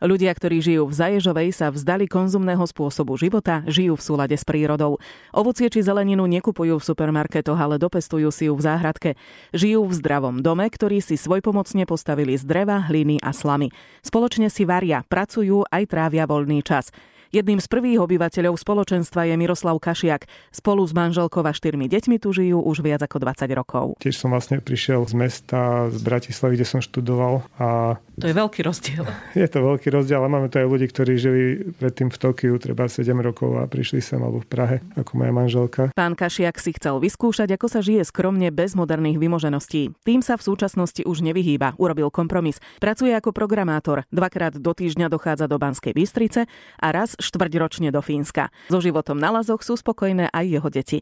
Ľudia, ktorí žijú v Zaježovej, sa vzdali konzumného spôsobu života, žijú v súlade s prírodou. Ovocie či zeleninu nekupujú v supermarketoch, ale dopestujú si ju v záhradke. Žijú v zdravom dome, ktorý si svojpomocne postavili z dreva, hliny a slamy. Spoločne si varia, pracujú aj trávia voľný čas. Jedným z prvých obyvateľov spoločenstva je Miroslav Kašiak. Spolu s manželkou a štyrmi deťmi tu žijú už viac ako 20 rokov. Tiež som vlastne prišiel z mesta, z Bratislavy, kde som študoval. A to je veľký rozdiel. Je to veľký rozdiel, ale máme tu aj ľudí, ktorí žili predtým v Tokiu, treba 7 rokov a prišli sem alebo v Prahe, ako moja manželka. Pán Kašiak si chcel vyskúšať, ako sa žije skromne bez moderných vymožeností. Tým sa v súčasnosti už nevyhýba. Urobil kompromis. Pracuje ako programátor. Dvakrát do týždňa dochádza do Banskej Bystrice a raz štvrťročne do Fínska. So životom na lazoch sú spokojné aj jeho deti.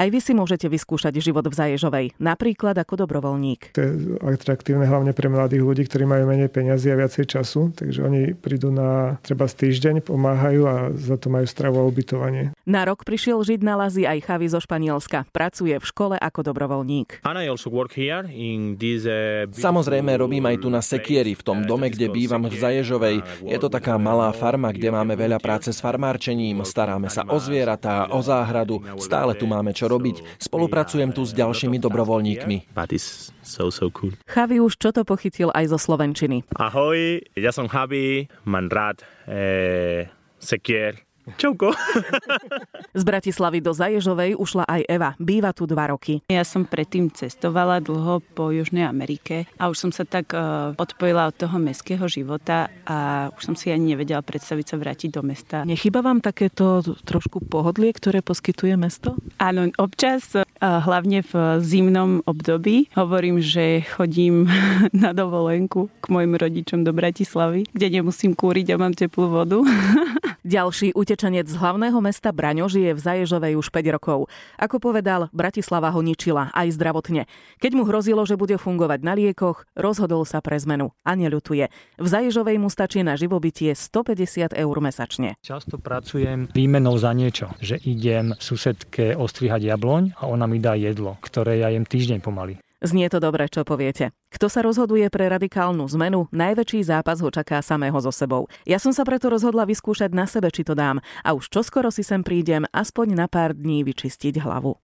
Aj vy si môžete vyskúšať život v Zaježovej, napríklad ako dobrovoľník. To je atraktívne hlavne pre mladých ľudí, ktorí majú menej peniazy a viacej času, takže oni prídu na treba z týždeň, pomáhajú a za to majú stravu a ubytovanie. Na rok prišiel žiť na Lazy aj Chavi zo Španielska. Pracuje v škole ako dobrovoľník. Uh, Samozrejme robím aj tu na Sekieri, v tom dome, kde bývam v Zaježovej. Je to taká malá farma, kde máme veľa práce s farmárčením, staráme sa o zvieratá, o záhradu, stále tu máme čo robiť. Spolupracujem tu s ďalšími dobrovoľníkmi. Chavi už čo to pochytil aj zo Slovenčiny. Ahoj, ja som Chavi, mám rád eh, sekier, Čauko. Z Bratislavy do Zaježovej ušla aj Eva. Býva tu dva roky. Ja som predtým cestovala dlho po Južnej Amerike a už som sa tak uh, odpojila od toho mestského života a už som si ani nevedela predstaviť sa vrátiť do mesta. Nechyba vám takéto trošku pohodlie, ktoré poskytuje mesto? Áno, občas, uh, hlavne v zimnom období, hovorím, že chodím na dovolenku k mojim rodičom do Bratislavy, kde nemusím kúriť a mám teplú vodu. Ďalší utečenec z hlavného mesta Braňo žije v Zaježovej už 5 rokov. Ako povedal, Bratislava ho ničila aj zdravotne. Keď mu hrozilo, že bude fungovať na liekoch, rozhodol sa pre zmenu a neľutuje. V Zaježovej mu stačí na živobytie 150 eur mesačne. Často pracujem výmenou za niečo, že idem susedke ostrihať jabloň a ona mi dá jedlo, ktoré ja jem týždeň pomaly. Znie to dobre, čo poviete. Kto sa rozhoduje pre radikálnu zmenu, najväčší zápas ho čaká samého so sebou. Ja som sa preto rozhodla vyskúšať na sebe, či to dám a už čoskoro si sem prídem aspoň na pár dní vyčistiť hlavu.